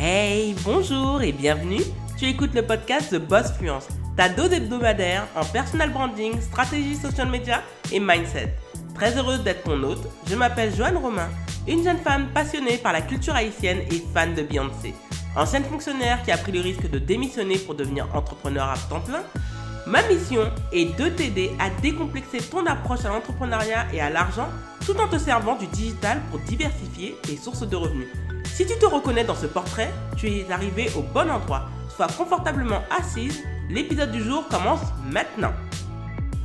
Hey, bonjour et bienvenue. Tu écoutes le podcast The Boss Fluence, ta dose hebdomadaire en personal branding, stratégie social media et mindset. Très heureuse d'être ton hôte, je m'appelle Joanne Romain, une jeune femme passionnée par la culture haïtienne et fan de Beyoncé. Ancienne fonctionnaire qui a pris le risque de démissionner pour devenir entrepreneur à temps plein, Ma mission est de t'aider à décomplexer ton approche à l'entrepreneuriat et à l'argent tout en te servant du digital pour diversifier tes sources de revenus. Si tu te reconnais dans ce portrait, tu es arrivé au bon endroit. Sois confortablement assise, l'épisode du jour commence maintenant.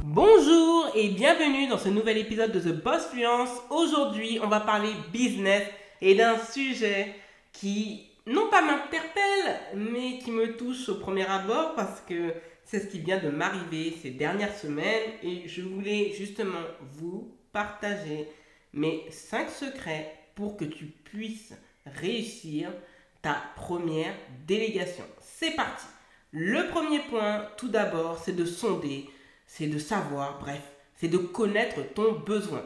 Bonjour et bienvenue dans ce nouvel épisode de The Boss Fluence. Aujourd'hui, on va parler business et d'un sujet qui non pas m'interpelle, mais qui me touche au premier abord parce que c'est ce qui vient de m'arriver ces dernières semaines et je voulais justement vous partager mes 5 secrets pour que tu puisses réussir ta première délégation. C'est parti. Le premier point, tout d'abord, c'est de sonder, c'est de savoir, bref, c'est de connaître ton besoin.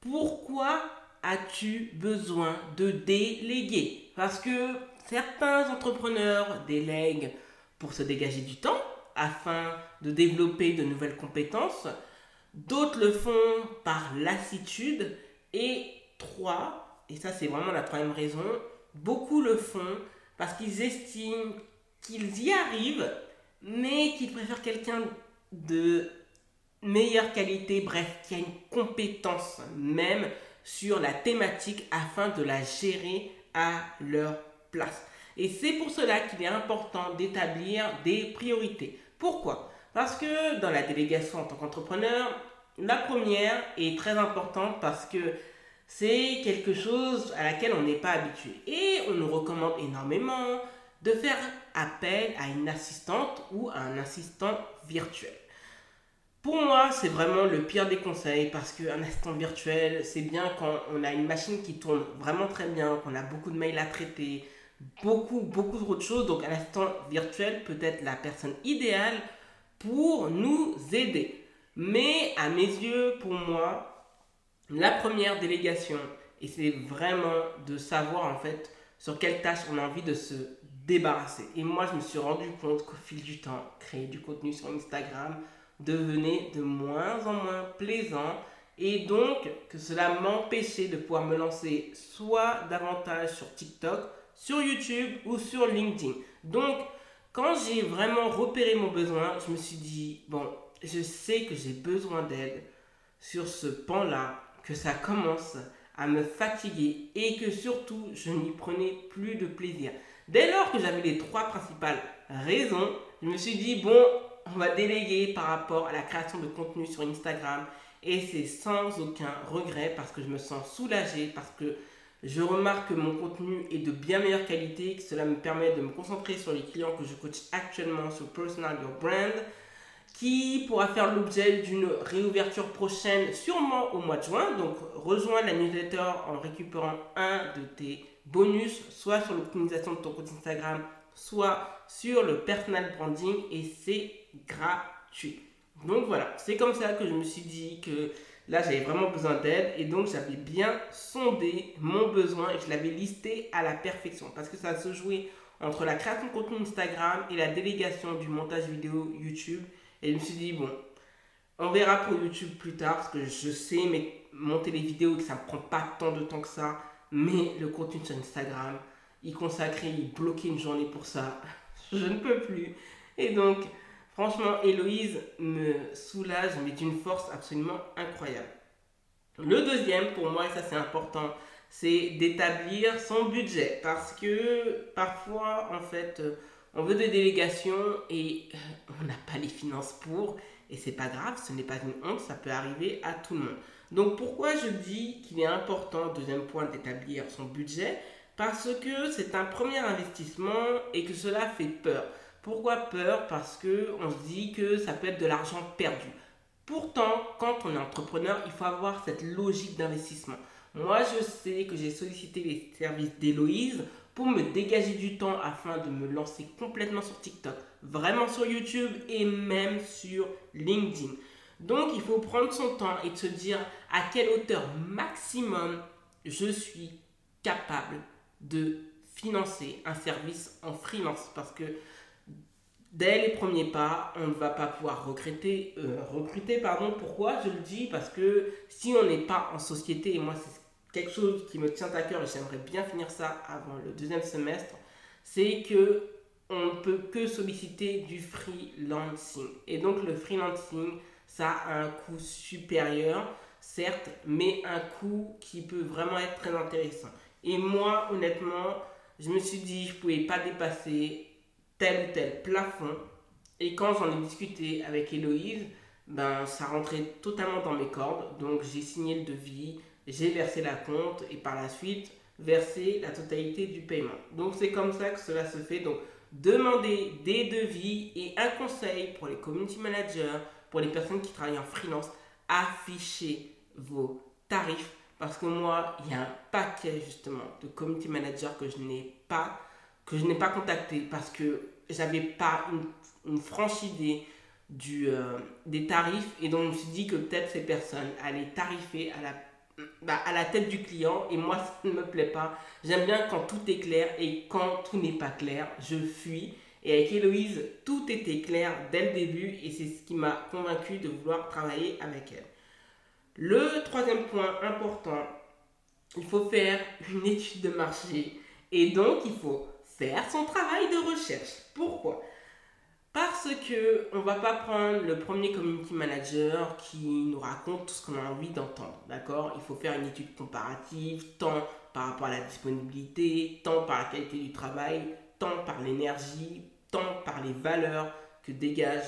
Pourquoi as-tu besoin de déléguer? Parce que certains entrepreneurs délèguent pour se dégager du temps, afin de développer de nouvelles compétences. D'autres le font par lassitude. Et trois, et ça c'est vraiment la troisième raison, beaucoup le font parce qu'ils estiment qu'ils y arrivent, mais qu'ils préfèrent quelqu'un de meilleure qualité, bref, qui a une compétence même sur la thématique afin de la gérer à leur place. Et c'est pour cela qu'il est important d'établir des priorités. Pourquoi? Parce que dans la délégation en tant qu'entrepreneur, la première est très importante parce que c'est quelque chose à laquelle on n'est pas habitué. Et on nous recommande énormément de faire appel à une assistante ou à un assistant virtuel. Pour moi, c'est vraiment le pire des conseils parce qu'un assistant virtuel, c'est bien quand on a une machine qui tourne vraiment très bien, qu'on a beaucoup de mails à traiter, beaucoup, beaucoup d'autres choses. Donc, un assistant virtuel peut être la personne idéale pour nous aider. Mais à mes yeux, pour moi, la première délégation, et c'est vraiment de savoir en fait sur quelle tâche on a envie de se débarrasser. Et moi, je me suis rendu compte qu'au fil du temps, créer du contenu sur Instagram devenait de moins en moins plaisant. Et donc, que cela m'empêchait de pouvoir me lancer soit davantage sur TikTok, sur YouTube ou sur LinkedIn. Donc, quand j'ai vraiment repéré mon besoin, je me suis dit, bon, je sais que j'ai besoin d'aide sur ce pan-là, que ça commence à me fatiguer et que surtout, je n'y prenais plus de plaisir. Dès lors que j'avais les trois principales raisons, je me suis dit, bon, on va déléguer par rapport à la création de contenu sur Instagram. Et c'est sans aucun regret parce que je me sens soulagé, parce que je remarque que mon contenu est de bien meilleure qualité, que cela me permet de me concentrer sur les clients que je coach actuellement sur Personal Your Brand, qui pourra faire l'objet d'une réouverture prochaine, sûrement au mois de juin. Donc, rejoins la newsletter en récupérant un de tes bonus, soit sur l'optimisation de ton compte Instagram, soit sur le personal branding, et c'est gratuit. Donc voilà, c'est comme ça que je me suis dit que Là, j'avais vraiment besoin d'aide et donc j'avais bien sondé mon besoin et je l'avais listé à la perfection parce que ça se jouait entre la création de contenu Instagram et la délégation du montage vidéo YouTube. Et je me suis dit, bon, on verra pour YouTube plus tard parce que je sais monter les vidéos et que ça ne prend pas tant de temps que ça. Mais le contenu sur Instagram, y consacrer, y bloquer une journée pour ça, je ne peux plus. Et donc, Franchement, Héloïse me soulage, mais d'une force absolument incroyable. Le deuxième, pour moi, et ça c'est important, c'est d'établir son budget. Parce que parfois, en fait, euh, on veut des délégations et euh, on n'a pas les finances pour. Et c'est pas grave, ce n'est pas une honte, ça peut arriver à tout le monde. Donc pourquoi je dis qu'il est important, deuxième point, d'établir son budget? Parce que c'est un premier investissement et que cela fait peur. Pourquoi peur? Parce que on se dit que ça peut être de l'argent perdu. Pourtant, quand on est entrepreneur, il faut avoir cette logique d'investissement. Moi, je sais que j'ai sollicité les services d'Héloïse pour me dégager du temps afin de me lancer complètement sur TikTok, vraiment sur YouTube et même sur LinkedIn. Donc, il faut prendre son temps et se dire à quelle hauteur maximum je suis capable de financer un service en freelance parce que dès les premiers pas, on ne va pas pouvoir recruter. Euh, pardon. Pourquoi je le dis? Parce que si on n'est pas en société, et moi c'est quelque chose qui me tient à cœur et j'aimerais bien finir ça avant le deuxième semestre, c'est que on ne peut que solliciter du freelancing. Et donc le freelancing, ça a un coût supérieur, certes, mais un coût qui peut vraiment être très intéressant. Et moi, honnêtement, je me suis dit, je ne pouvais pas dépasser tel ou tel plafond. Et quand j'en ai discuté avec Héloïse, ben, ça rentrait totalement dans mes cordes. Donc j'ai signé le devis, j'ai versé la compte et par la suite versé la totalité du paiement. Donc c'est comme ça que cela se fait. Donc demandez des devis et un conseil pour les community managers, pour les personnes qui travaillent en freelance, affichez vos tarifs parce que moi, il y a un paquet justement de community managers que je n'ai pas que je n'ai pas contacté parce que j'avais pas une, franche idée euh, des tarifs et donc je me suis dit que peut-être ces personnes allaient tarifer à la, bah, à la tête du client et moi ça ne me plaît pas. J'aime bien quand tout est clair et quand tout n'est pas clair, je fuis. Et avec Héloïse, tout était clair dès le début et c'est ce qui m'a convaincu de vouloir travailler avec elle. Le troisième point important, il faut faire une étude de marché et donc il faut faire son travail de recherche. On va pas prendre le premier community manager qui nous raconte tout ce qu'on a envie d'entendre, d'accord? Il faut faire une étude comparative, tant par rapport à la disponibilité, tant par la qualité du travail, tant par l'énergie, tant par les valeurs que dégage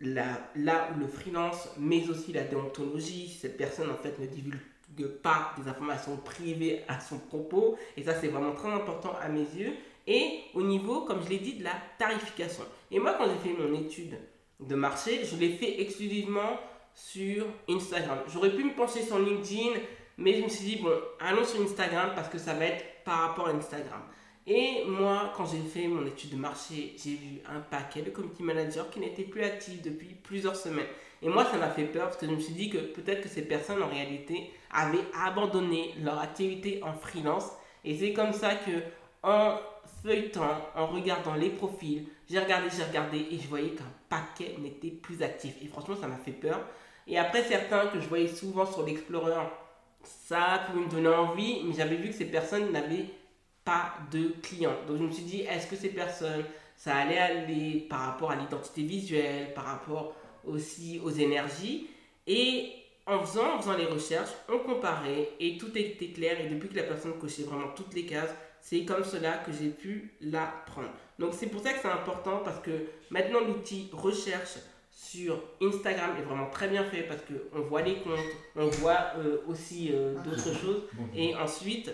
la, là où le freelance, mais aussi la déontologie. Cette personne en fait ne divulgue pas des informations privées à son propos, et ça c'est vraiment très important à mes yeux et au niveau, comme je l'ai dit, de la tarification. Et moi, quand j'ai fait mon étude de marché, je l'ai fait exclusivement sur Instagram. J'aurais pu me pencher sur LinkedIn, mais je me suis dit, bon, allons sur Instagram parce que ça va être par rapport à Instagram. Et moi, quand j'ai fait mon étude de marché, j'ai vu un paquet de community managers qui n'étaient plus actifs depuis plusieurs semaines. Et moi, ça m'a fait peur parce que je me suis dit que peut-être que ces personnes, en réalité, avaient abandonné leur activité en freelance. Et c'est comme ça que, en feuilletant, en regardant les profils, j'ai regardé, j'ai regardé et je voyais qu'un paquet n'était plus actif. Et franchement, ça m'a fait peur. Et après, certains que je voyais souvent sur l'Explorer, ça pouvait me donner envie, mais j'avais vu que ces personnes n'avaient pas de clients. Donc je me suis dit, est-ce que ces personnes, ça allait aller par rapport à l'identité visuelle, par rapport aussi aux énergies. Et en faisant, en faisant les recherches, on comparait et tout était clair. Et depuis que la personne cochait vraiment toutes les cases, c'est comme cela que j'ai pu la prendre. Donc c'est pour ça que c'est important parce que maintenant l'outil recherche sur Instagram est vraiment très bien fait parce qu'on voit les comptes, on voit euh, aussi euh, ah, d'autres choses. Et ensuite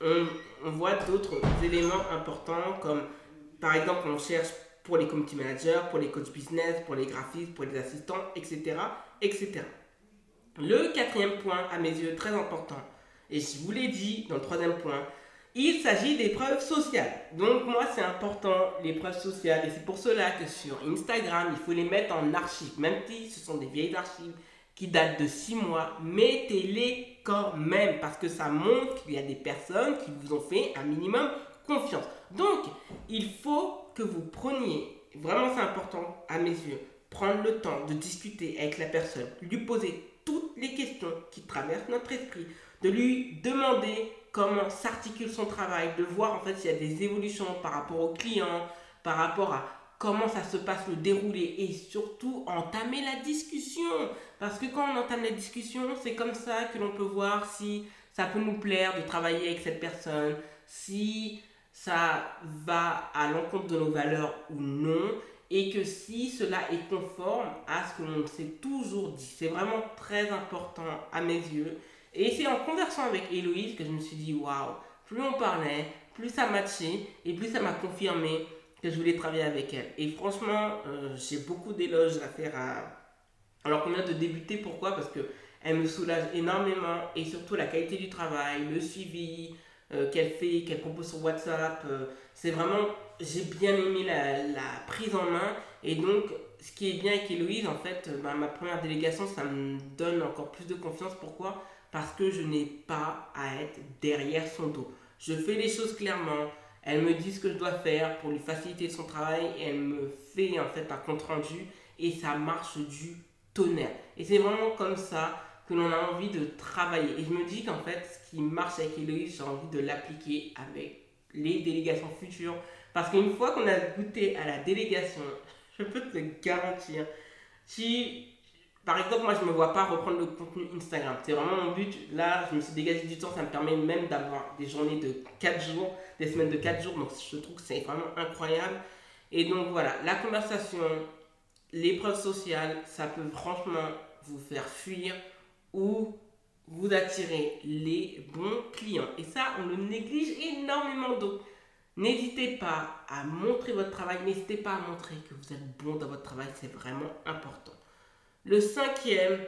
on, on voit d'autres éléments importants comme par exemple on cherche pour les community managers, pour les coachs business, pour les graphistes, pour les assistants, etc. etc. Le quatrième point à mes yeux très important, et je vous l'ai dit dans le troisième point, il s'agit des preuves sociales. Donc moi, c'est important, les preuves sociales. Et c'est pour cela que sur Instagram, il faut les mettre en archive. Même si ce sont des vieilles archives qui datent de 6 mois, mettez-les quand même. Parce que ça montre qu'il y a des personnes qui vous ont fait un minimum confiance. Donc, il faut que vous preniez, vraiment c'est important à mes yeux, prendre le temps de discuter avec la personne, lui poser toutes les questions qui traversent notre esprit, de lui demander comment s'articule son travail, de voir en fait s'il y a des évolutions par rapport au client, par rapport à comment ça se passe le déroulé et surtout entamer la discussion. Parce que quand on entame la discussion, c'est comme ça que l'on peut voir si ça peut nous plaire de travailler avec cette personne, si ça va à l'encontre de nos valeurs ou non, et que si cela est conforme à ce que l'on s'est toujours dit. C'est vraiment très important à mes yeux. Et c'est en conversant avec Héloïse que je me suis dit, waouh, plus on parlait, plus ça matchait et plus ça m'a confirmé que je voulais travailler avec elle. Et franchement, euh, j'ai beaucoup d'éloges à faire à... Alors qu'on vient de débuter, pourquoi? Parce que elle me soulage énormément et surtout la qualité du travail, le suivi euh, qu'elle fait, qu'elle propose sur WhatsApp. Euh, c'est vraiment, j'ai bien aimé la, prise en main et donc ce qui est bien avec Héloïse, en fait, bah, ma première délégation, ça me donne encore plus de confiance. Pourquoi? Parce que je n'ai pas à être derrière son dos. Je fais les choses clairement Elle me dit ce que je dois faire pour lui faciliter son travail et elle me fait en fait un compte rendu et ça marche du tonnerre. Et c'est vraiment comme ça que l'on a envie de travailler. Et je me dis qu'en fait, ce qui marche avec Héloïse, j'ai envie de l'appliquer avec les délégations futures. Parce qu'une fois qu'on a goûté à la délégation, je peux te garantir, si par exemple, moi, je ne me vois pas reprendre le contenu Instagram. C'est vraiment mon but. Là, je me suis dégagé du temps. Ça me permet même d'avoir des journées de 4 jours, des semaines de 4 jours. Donc, je trouve que c'est vraiment incroyable. Et donc, voilà, la conversation, l'épreuve sociale, ça peut franchement vous faire fuir ou vous attirer les bons clients. Et ça, on le néglige énormément. Donc, n'hésitez pas à montrer votre travail. N'hésitez pas à montrer que vous êtes bon dans votre travail. C'est vraiment important. Le cinquième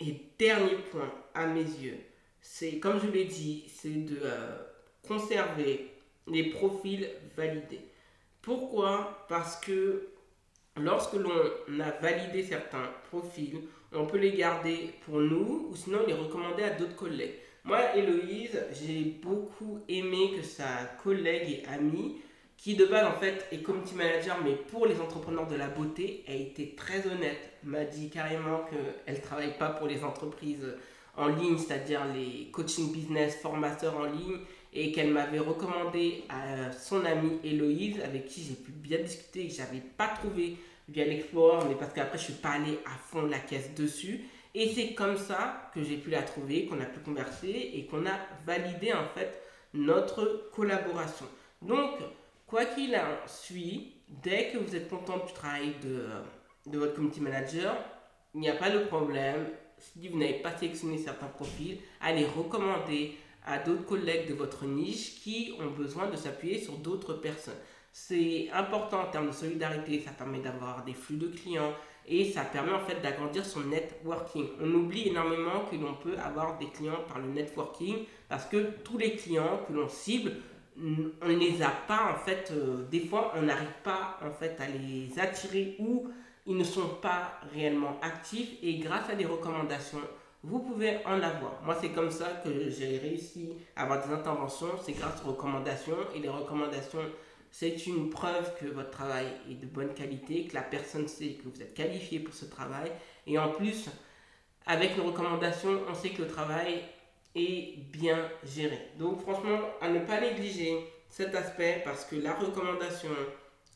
et dernier point à mes yeux, c'est, comme je l'ai dit, c'est de euh, conserver les profils validés. Pourquoi? Parce que lorsque l'on a validé certains profils, on peut les garder pour nous ou sinon les recommander à d'autres collègues. Moi, Héloïse, j'ai beaucoup aimé que sa collègue et amie qui de base en fait est community manager mais pour les entrepreneurs de la beauté, a été très honnête, m'a dit carrément qu'elle ne travaille pas pour les entreprises en ligne, c'est-à-dire les coaching business, formateurs en ligne, et qu'elle m'avait recommandé à son amie Héloïse, avec qui j'ai pu bien discuter, que j'avais pas trouvé via l'Explorer, mais parce qu'après je suis pas allé à fond la caisse dessus. Et c'est comme ça que j'ai pu la trouver, qu'on a pu converser et qu'on a validé en fait notre collaboration. Donc, Quoi qu'il en soit, dès que vous êtes content du travail de, de votre community manager, il n'y a pas de problème. Si vous n'avez pas sélectionné certains profils, allez recommander à d'autres collègues de votre niche qui ont besoin de s'appuyer sur d'autres personnes. C'est important en termes de solidarité, ça permet d'avoir des flux de clients et ça permet en fait d'agrandir son networking. On oublie énormément que l'on peut avoir des clients par le networking parce que tous les clients que l'on cible on ne les a pas en fait euh, des fois on n'arrive pas en fait à les attirer ou ils ne sont pas réellement actifs et grâce à des recommandations vous pouvez en avoir moi c'est comme ça que j'ai réussi à avoir des interventions c'est grâce aux recommandations et les recommandations c'est une preuve que votre travail est de bonne qualité que la personne sait que vous êtes qualifié pour ce travail et en plus avec les recommandations on sait que le travail et bien géré. Donc franchement, à ne pas négliger cet aspect parce que la recommandation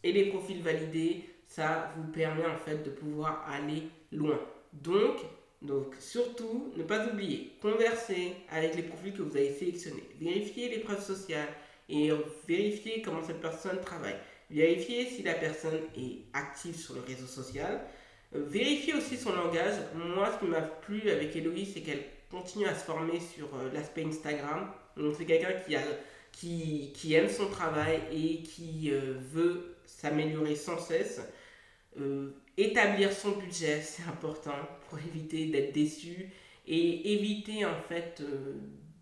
et les profils validés, ça vous permet en fait de pouvoir aller loin. Donc, donc surtout, ne pas oublier, converser avec les profils que vous avez sélectionnés, vérifier les preuves sociales et vérifier comment cette personne travaille. Vérifier si la personne est active sur le réseau social. Vérifier aussi son langage. Moi, ce qui m'a plu avec Héloïse, c'est qu'elle continue à se former sur euh, l'aspect Instagram. Donc c'est quelqu'un qui, qui, qui, aime son travail et qui euh, veut s'améliorer sans cesse. Euh, établir son budget, c'est important pour éviter d'être déçu et éviter en fait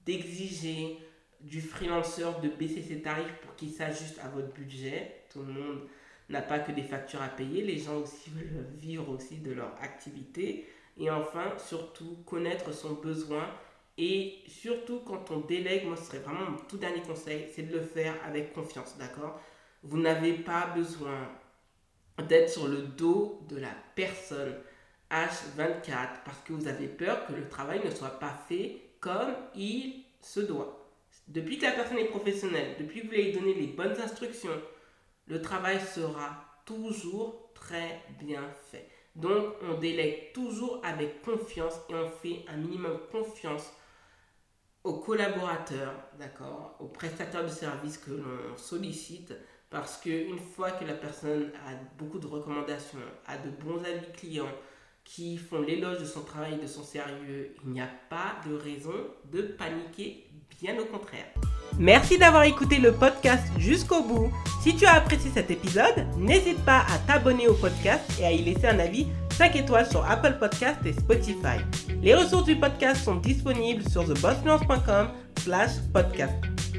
d'exiger du freelanceur de baisser ses tarifs pour qu'il s'ajuste à votre budget. Tout le monde n'a pas que des factures à payer, les gens aussi veulent vivre aussi de leur activité. Et enfin, surtout, connaître son besoin. Et surtout, quand on délègue, moi, ce serait vraiment mon tout dernier conseil, c'est de le faire avec confiance, d'accord? Vous n'avez pas besoin d'être sur le dos de la personne H24 parce que vous avez peur que le travail ne soit pas fait comme il se doit. Depuis que la personne est professionnelle, depuis que vous lui avez donné les bonnes instructions, le travail sera toujours très bien fait. Donc, on délègue toujours avec confiance et on fait un minimum confiance aux collaborateurs, d'accord, aux prestataires de services que l'on sollicite, parce qu'une fois que la personne a beaucoup de recommandations, a de bons avis clients, qui font l'éloge de son travail et de son sérieux, il n'y a pas de raison de paniquer, bien au contraire. Merci d'avoir écouté le podcast jusqu'au bout. Si tu as apprécié cet épisode, n'hésite pas à t'abonner au podcast et à y laisser un avis 5 étoiles sur Apple Podcast et Spotify. Les ressources du podcast sont disponibles sur thebossfluence.com slash podcast.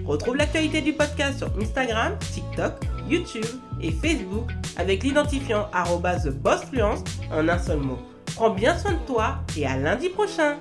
Retrouve l'actualité du podcast sur Instagram, TikTok, YouTube et Facebook avec l'identifiant TheBossFluence en un seul mot. Prends bien soin de toi et à lundi prochain